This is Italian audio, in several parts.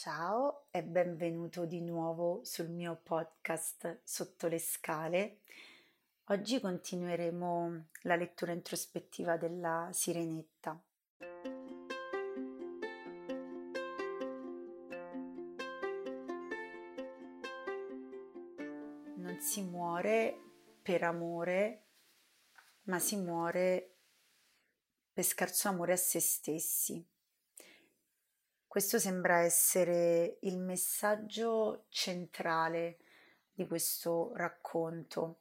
Ciao e benvenuto di nuovo sul mio podcast Sotto le scale. Oggi continueremo la lettura introspettiva della Sirenetta. Non si muore per amore, ma si muore per scarso amore a se stessi. Questo sembra essere il messaggio centrale di questo racconto.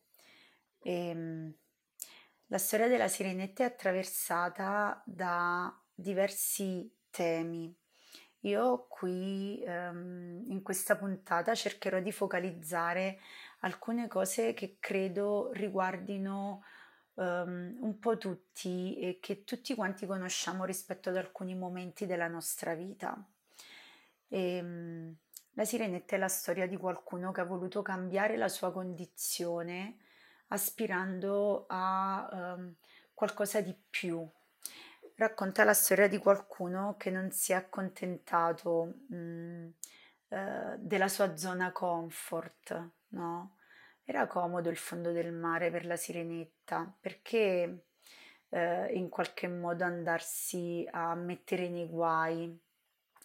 E, ehm, la storia della Sirenetta è attraversata da diversi temi. Io qui um, in questa puntata cercherò di focalizzare alcune cose che credo riguardino um, un po' tutti e che tutti quanti conosciamo rispetto ad alcuni momenti della nostra vita. E, um, la sirenetta è la storia di qualcuno che ha voluto cambiare la sua condizione aspirando a um, qualcosa di più. Racconta la storia di qualcuno che non si è accontentato mh, uh, della sua zona comfort, no? Era comodo il fondo del mare per la sirenetta perché eh, in qualche modo andarsi a mettere nei guai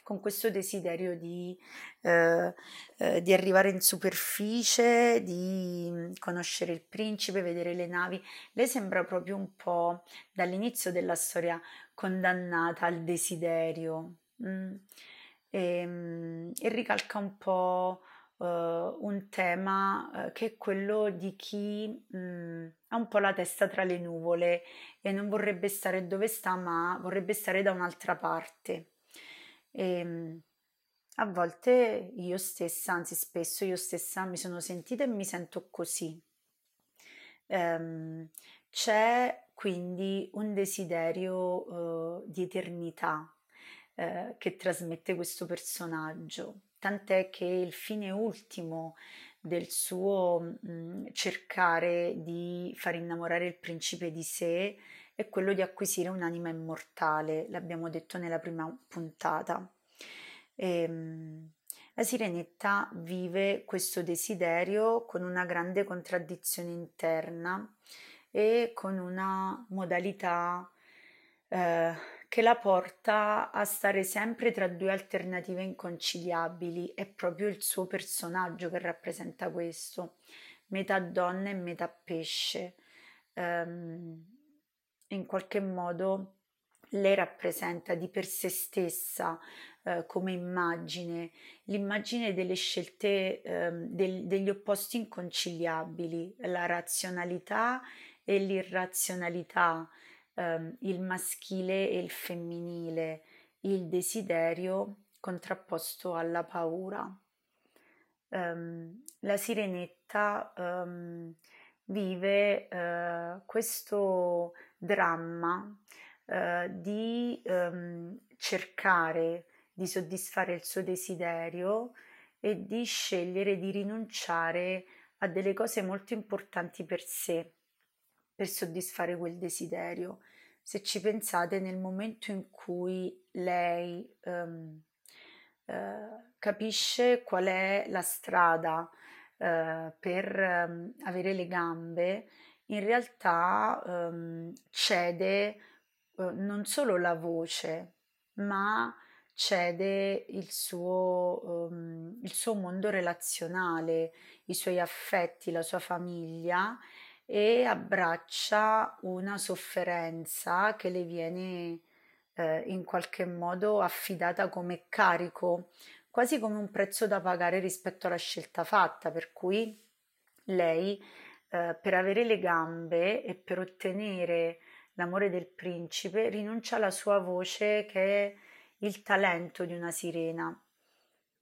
con questo desiderio di, eh, eh, di, arrivare in superficie, di conoscere il principe, vedere le navi. Lei sembra proprio un po' dall'inizio della storia condannata al desiderio mm, e, mm, e, ricalca un po' uh, un tema uh, che è quello di chi mh, mm, ha un po' la testa tra le nuvole e non vorrebbe stare dove sta, ma vorrebbe stare da un'altra parte. E, mh, a volte io stessa, anzi spesso io stessa mi sono sentita e mi sento così. Um, c'è quindi un desiderio uh, di eternità uh, che trasmette questo personaggio tant'è che il fine ultimo del suo mh, mm, cercare di far innamorare il principe di sé è quello di acquisire un'anima immortale, l'abbiamo detto nella prima puntata. E, ehm, la sirenetta vive questo desiderio con una grande contraddizione interna e con una modalità eh, che la porta a stare sempre tra due alternative inconciliabili. È proprio il suo personaggio che rappresenta questo, metà donna e metà pesce. Um, in qualche modo lei rappresenta di per sé stessa eh, come immagine l'immagine delle scelte eh, del, degli opposti inconciliabili, la razionalità e l'irrazionalità, ehm, il maschile e il femminile, il desiderio contrapposto alla paura. Um, la sirenetta um, vive uh, questo dramma uh, di um, cercare di soddisfare il suo desiderio e di scegliere di rinunciare a delle cose molto importanti per sé per soddisfare quel desiderio. Se ci pensate, nel momento in cui lei um, uh, capisce qual è la strada uh, per um, avere le gambe, in realtà um, cede uh, non solo la voce, ma cede il suo, um, il suo mondo relazionale, i suoi affetti, la sua famiglia e abbraccia una sofferenza che le viene eh, in qualche modo affidata come carico, quasi come un prezzo da pagare rispetto alla scelta fatta, per cui lei eh, per avere le gambe e per ottenere l'amore del principe rinuncia alla sua voce che è il talento di una sirena,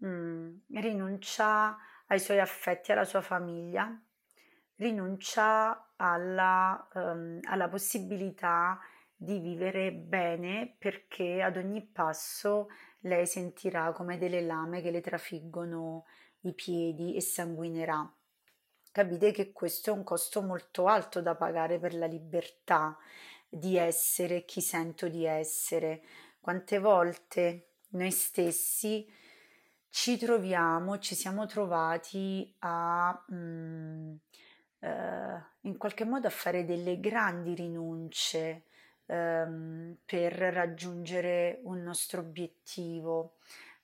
mm, rinuncia ai suoi affetti, alla sua famiglia rinuncia alla, um, alla possibilità di vivere bene perché ad ogni passo lei sentirà come delle lame che le trafiggono i piedi e sanguinerà. Capite che questo è un costo molto alto da pagare per la libertà di essere chi sento di essere. Quante volte noi stessi ci troviamo, ci siamo trovati a mm, eh, in qualche modo a fare delle grandi rinunce ehm, per raggiungere un nostro obiettivo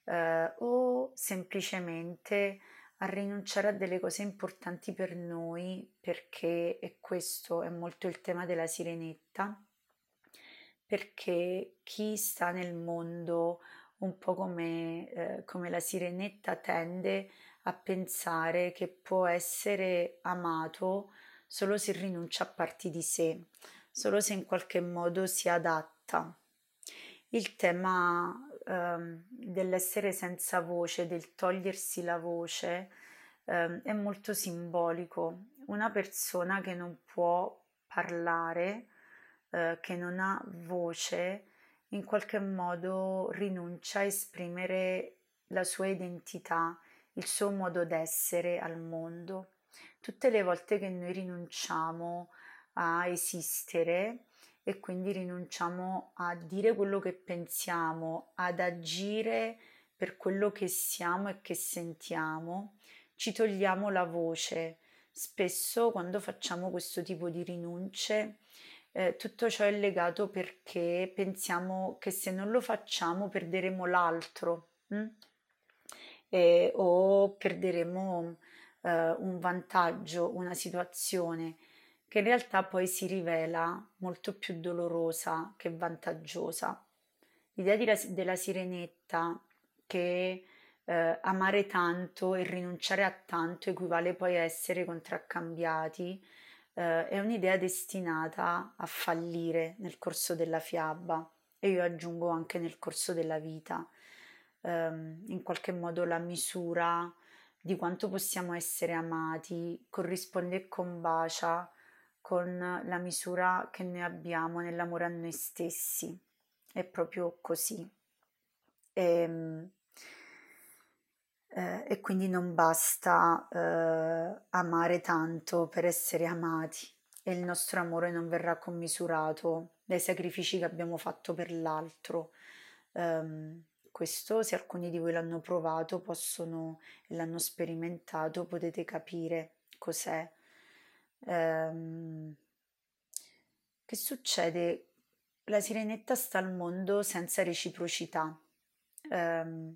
eh, o semplicemente a rinunciare a delle cose importanti per noi perché e questo è molto il tema della sirenetta perché chi sta nel mondo un po' come, eh, come la sirenetta tende a pensare che può essere amato solo se rinuncia a parti di sé, solo se in qualche modo si adatta. Il tema ehm, dell'essere senza voce, del togliersi la voce, ehm, è molto simbolico. Una persona che non può parlare, eh, che non ha voce, in qualche modo rinuncia a esprimere la sua identità, il suo modo d'essere al mondo. Tutte le volte che noi rinunciamo a esistere e quindi rinunciamo a dire quello che pensiamo, ad agire per quello che siamo e che sentiamo, ci togliamo la voce. Spesso quando facciamo questo tipo di rinunce eh, tutto ciò è legato perché pensiamo che se non lo facciamo perderemo l'altro hm? E, o perderemo eh, un vantaggio, una situazione che in realtà poi si rivela molto più dolorosa che vantaggiosa. L'idea di, della sirenetta che eh, amare tanto e rinunciare a tanto equivale poi a essere contraccambiati eh, è un'idea destinata a fallire nel corso della fiaba e io aggiungo anche nel corso della vita. Um, in qualche modo la misura di quanto possiamo essere amati corrisponde e combacia con la misura che noi abbiamo nell'amore a noi stessi. È proprio così. E, ehm, eh, e quindi non basta eh, amare tanto per essere amati e il nostro amore non verrà commisurato dai sacrifici che abbiamo fatto per l'altro. Um, questo, se alcuni di voi l'hanno provato, possono l'hanno sperimentato, potete capire cos'è. Um, che succede? La sirenetta sta al mondo senza reciprocità. Um,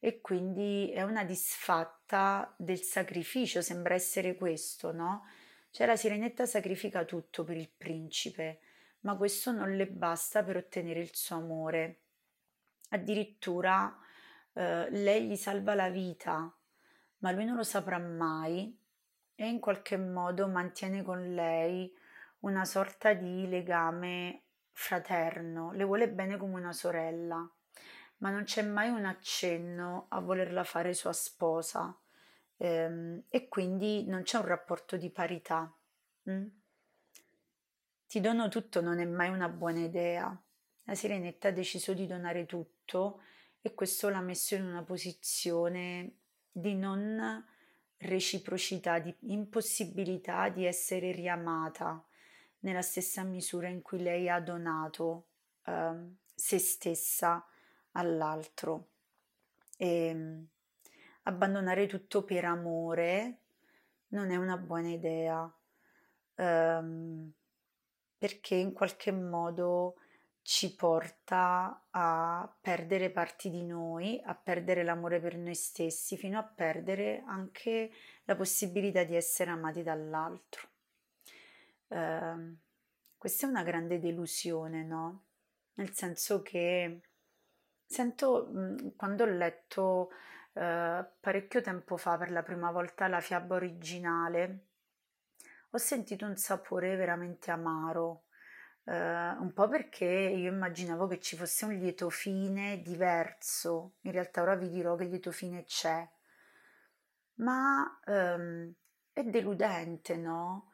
e quindi è una disfatta del sacrificio, sembra essere questo, no? Cioè la sirenetta sacrifica tutto per il principe, ma questo non le basta per ottenere il suo amore. Addirittura eh, lei gli salva la vita, ma lui non lo saprà mai e in qualche modo mantiene con lei una sorta di legame fraterno, le vuole bene come una sorella ma non c'è mai un accenno a volerla fare sua sposa ehm, e quindi non c'è un rapporto di parità. Mm? Ti dono tutto non è mai una buona idea. La sirenetta ha deciso di donare tutto e questo l'ha messo in una posizione di non reciprocità, di impossibilità di essere riamata nella stessa misura in cui lei ha donato eh, se stessa all'altro. E ehm, abbandonare tutto per amore non è una buona idea, um, perché in qualche modo ci porta a perdere parti di noi, a perdere l'amore per noi stessi, fino a perdere anche la possibilità di essere amati dall'altro. Uh, questa è una grande delusione, no? Nel senso che Sento, mhmm, quando ho letto, ehm, parecchio tempo fa per la prima volta la fiaba originale, ho sentito un sapore veramente amaro, ehm, un po' perché io immaginavo che ci fosse un lieto fine diverso, in realtà ora vi dirò che lieto fine c'è, ma, ehm, è deludente, no,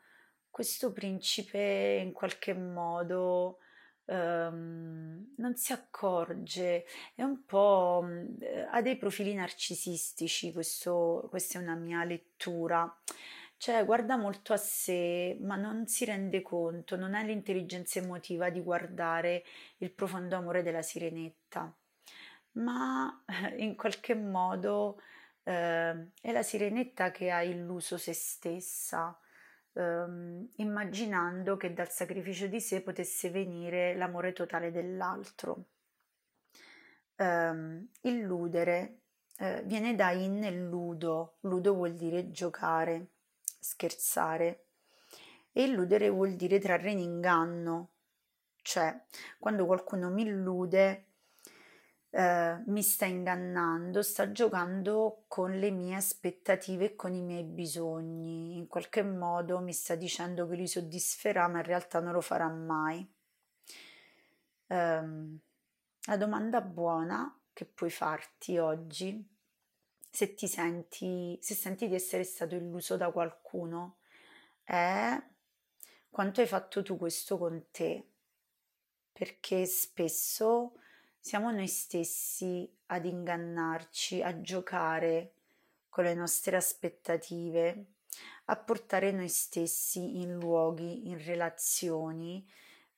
questo principe in qualche modo um, non si accorge, è un po', mm, ha dei profili narcisistici, questo, questa è una mia lettura. Cioè, guarda molto a sé, ma non si rende conto, non ha l'intelligenza emotiva di guardare il profondo amore della sirenetta. ma in qualche modo eh, è la sirenetta che ha illuso se stessa, ehm, immaginando che dal sacrificio di sé potesse venire l'amore totale dell'altro. Um, illudere eh, viene da in ludo, ludo vuol dire giocare, scherzare. E illudere vuol dire trarre in inganno, cioè quando qualcuno mi illude eh, mi sta ingannando, sta giocando con le mie aspettative e con i miei bisogni, in qualche modo mi sta dicendo che li soddisferà, ma in realtà non lo farà mai. Um, la domanda buona che puoi farti oggi, se ti senti, se senti di essere stato illuso da qualcuno, è quanto hai fatto tu questo con te, perché spesso siamo noi stessi ad ingannarci, a giocare con le nostre aspettative, a portare noi stessi in luoghi, in relazioni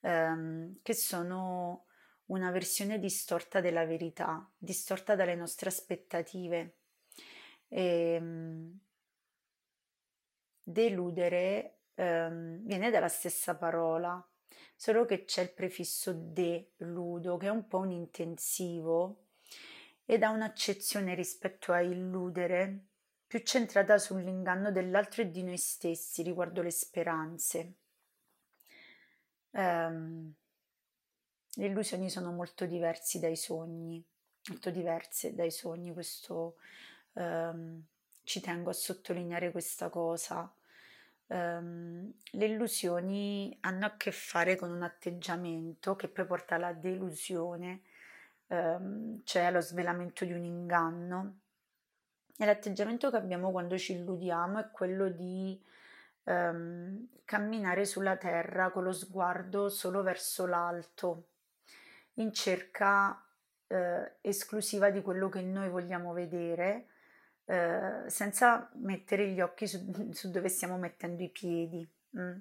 ehm, che sono una versione distorta della verità, distorta dalle nostre aspettative. E, ehm, deludere ehm, viene dalla stessa parola, solo che c'è il prefisso deludo, che è un po' un intensivo ed ha un'accezione rispetto a illudere più centrata sull'inganno dell'altro e di noi stessi riguardo le speranze. Um, le illusioni sono molto diverse dai sogni, molto diverse dai sogni, questo um, ci tengo a sottolineare questa cosa um, le illusioni hanno a che fare con un atteggiamento che poi porta alla delusione, um, cioè allo svelamento di un inganno. E l'atteggiamento che abbiamo quando ci illudiamo è quello di camminare sulla terra con lo sguardo solo verso l'alto, in cerca uh, esclusiva di quello che noi vogliamo vedere eh, senza mettere gli occhi su, su, dove stiamo mettendo i piedi. Mm.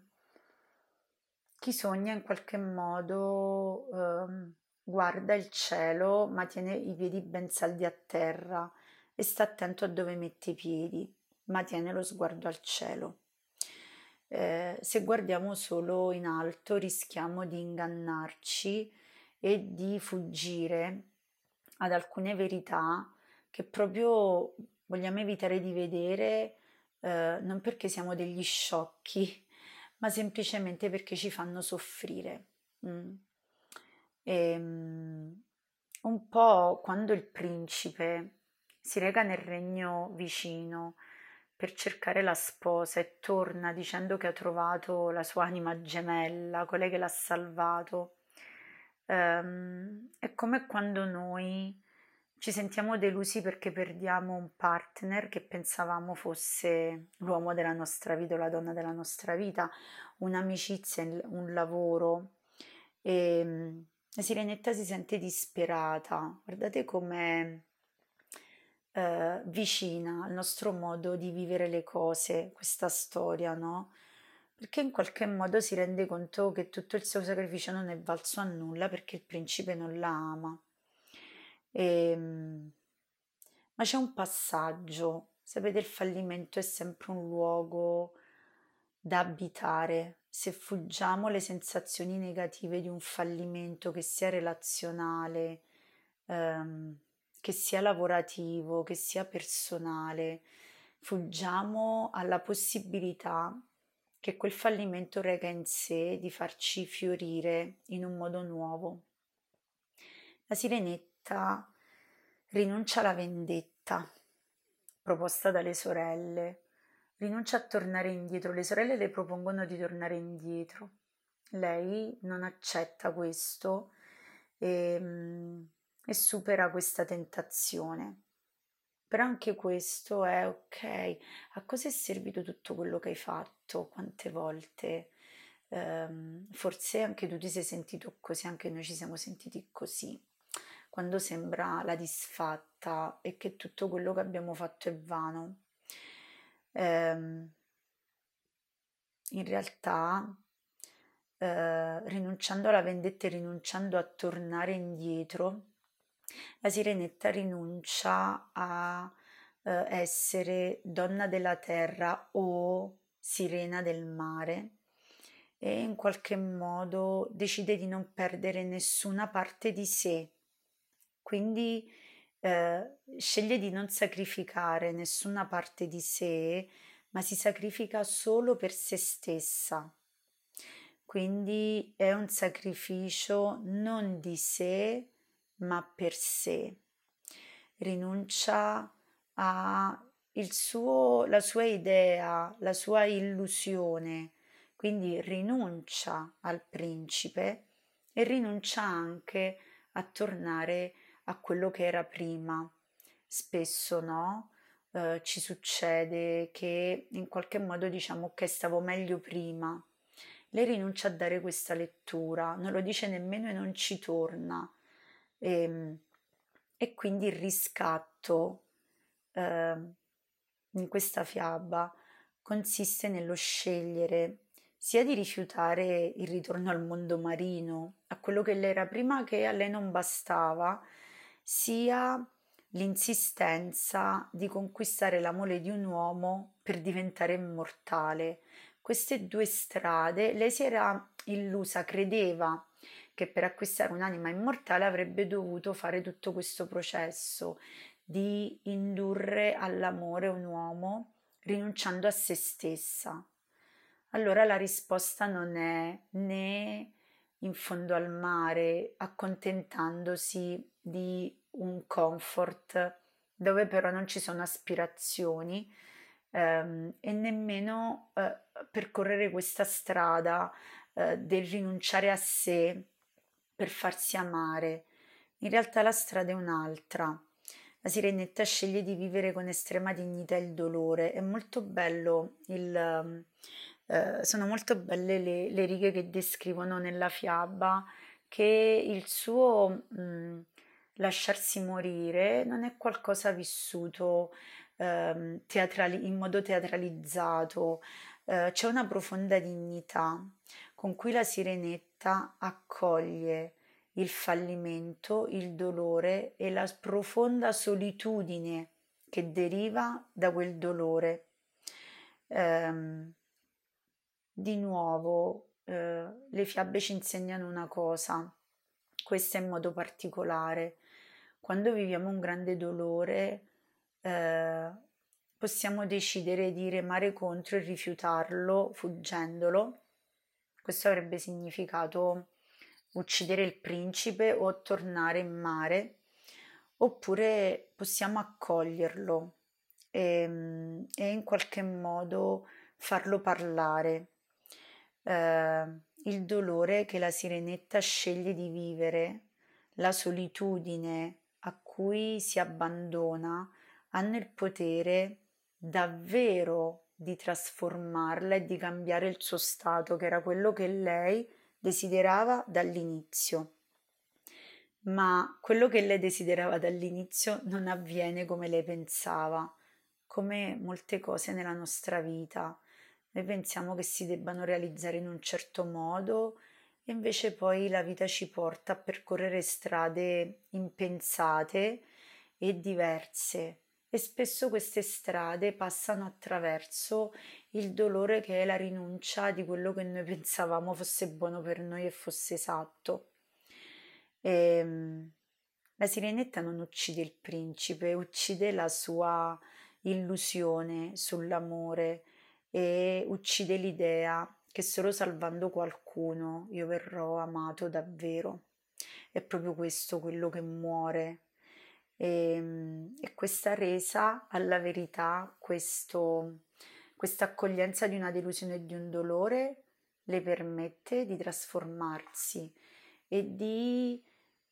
Chi sogna in qualche modo eh, guarda il cielo ma tiene i piedi ben saldi a terra e sta attento a dove mette i piedi, ma tiene lo sguardo al cielo. Eh, se guardiamo solo in alto rischiamo di ingannarci e di fuggire ad alcune verità che proprio vogliamo evitare di vedere eh, non perché siamo degli sciocchi, ma semplicemente perché ci fanno soffrire. Mm. E, um, un po' quando il principe si reca nel regno vicino per cercare la sposa e torna dicendo che ha trovato la sua anima gemella, quella che l'ha salvato. Um, è come quando noi ci sentiamo delusi perché perdiamo un partner che pensavamo fosse l'uomo della nostra vita o la donna della nostra vita, un'amicizia, un lavoro. E mm, la sirenetta si sente disperata. Guardate com'è eh, vicina al nostro modo di vivere le cose, questa storia, no? Perché in qualche modo si rende conto che tutto il suo sacrificio non è valso a nulla perché il principe non la ama. E, ehm, ma c'è un passaggio, sapete il fallimento è sempre un luogo da abitare. Se fuggiamo le sensazioni negative di un fallimento, che sia relazionale, ehm, che sia lavorativo, che sia personale, fuggiamo alla possibilità che quel fallimento reca in sé di farci fiorire in un modo nuovo. La sirenetta vendetta, rinuncia alla vendetta proposta dalle sorelle, rinuncia a tornare indietro, le sorelle le propongono di tornare indietro, lei non accetta questo e, e supera questa tentazione. Però anche questo è ok, a cosa è servito tutto quello che hai fatto? Quante volte? Um, forse anche tu ti sei sentito così, anche noi ci siamo sentiti così quando sembra la disfatta e che tutto quello che abbiamo fatto è vano. Eh, in realtà, eh, rinunciando alla vendetta e rinunciando a tornare indietro, La sirenetta rinuncia a eh, essere donna della terra o sirena del mare e in qualche modo decide di non perdere nessuna parte di sé. Quindi eh, sceglie di non sacrificare nessuna parte di sé, ma si sacrifica solo per se stessa. Quindi è un sacrificio non di sé, ma per sé. Rinuncia a suo, la sua idea, la sua illusione, quindi rinuncia al principe e rinuncia anche a tornare a quello che era prima. Spesso no, eh, ci succede che in qualche modo diciamo che stavo meglio prima. Lei rinuncia a dare questa lettura, non lo dice nemmeno e non ci torna. E, ehm, e quindi il riscatto eh, in questa fiaba consiste nello scegliere sia di rifiutare il ritorno al mondo marino, a quello che lei era prima che a lei non bastava, sia l'insistenza di conquistare l'amore di un uomo per diventare immortale. Queste due strade, lei si era illusa, credeva che per acquistare un'anima immortale avrebbe dovuto fare tutto questo processo di indurre all'amore un uomo rinunciando a se stessa. Allora la risposta non è né in fondo al mare, accontentandosi di un comfort dove però non ci sono aspirazioni ehm, e nemmeno eh, percorrere questa strada eh, del rinunciare a sé per farsi amare. In realtà la strada è un'altra. La sirenetta sceglie di vivere con estrema dignità il dolore. È molto bello il, eh, sono molto belle le, le, righe che descrivono nella fiaba che il suo mh, mm, lasciarsi morire non è qualcosa vissuto eh, teatrali- in modo teatralizzato, eh, c'è una profonda dignità con cui la sirenetta accoglie il fallimento, il dolore e la profonda solitudine che deriva da quel dolore. Eh, di nuovo, eh, le fiabe ci insegnano una cosa, questa in modo particolare. Quando viviamo un grande dolore, eh, possiamo decidere di remare contro e rifiutarlo, fuggendolo. Questo avrebbe significato uccidere il principe o tornare in mare, oppure possiamo accoglierlo e, e in qualche modo farlo parlare. Eh, il dolore che la sirenetta sceglie di vivere, la solitudine cui si abbandona, hanno il potere davvero di trasformarla e di cambiare il suo stato, che era quello che lei desiderava dall'inizio. Ma quello che lei desiderava dall'inizio non avviene come lei pensava, come molte cose nella nostra vita. Noi pensiamo che si debbano realizzare in un certo modo e invece poi la vita ci porta a percorrere strade impensate e diverse e spesso queste strade passano attraverso il dolore che è la rinuncia di quello che noi pensavamo fosse buono per noi e fosse esatto. E, ehm, la sirenetta non uccide il principe, uccide la sua illusione sull'amore e uccide l'idea che solo salvando qualcuno io verrò amato davvero. È proprio questo quello che muore e, ehm, e questa resa alla verità, questa accoglienza di una delusione e di un dolore le permette di trasformarsi e di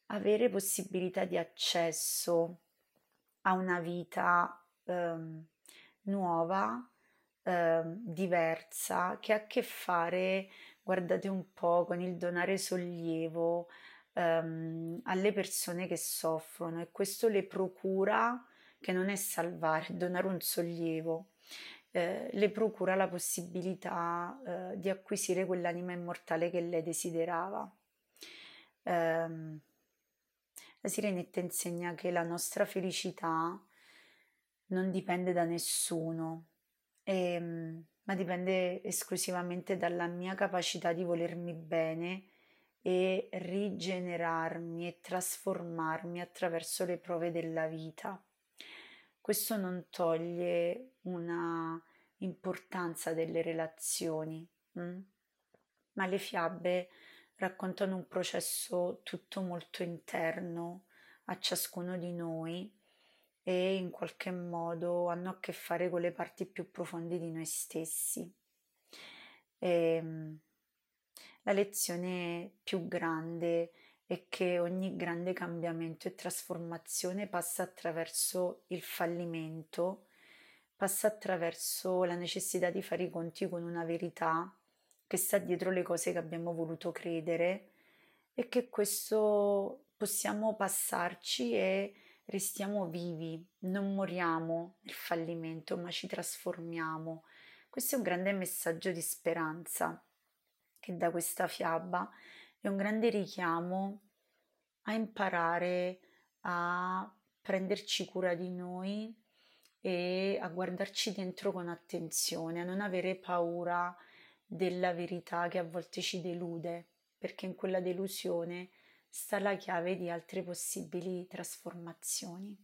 avere possibilità di accesso a una vita ehm, nuova, ehm, diversa, che ha a che fare, guardate un po', con il donare sollievo, ehm, alle persone che soffrono e questo le procura, che non è salvare, donare un sollievo, eh, le procura la possibilità eh, di acquisire quell'anima immortale che lei desiderava. Eh, La sirenetta insegna che la nostra felicità non dipende da nessuno, e, ehm, ma dipende esclusivamente dalla mia capacità di volermi bene e rigenerarmi e trasformarmi attraverso le prove della vita. Questo non toglie una importanza delle relazioni, hm? ma le fiabe raccontano un processo tutto molto interno a ciascuno di noi e in qualche modo hanno a che fare con le parti più profonde di noi stessi. E, ehm, la lezione più grande è che ogni grande cambiamento e trasformazione passa attraverso il fallimento, passa attraverso la necessità di fare i conti con una verità che sta dietro le cose che abbiamo voluto credere e che questo possiamo passarci e restiamo vivi, non moriamo nel fallimento, ma ci trasformiamo. Questo è un grande messaggio di speranza che da questa fiaba è un grande richiamo a imparare a prenderci cura di noi e a guardarci dentro con attenzione, a non avere paura della verità che a volte ci delude, perché in quella delusione sta la chiave di altre possibili trasformazioni.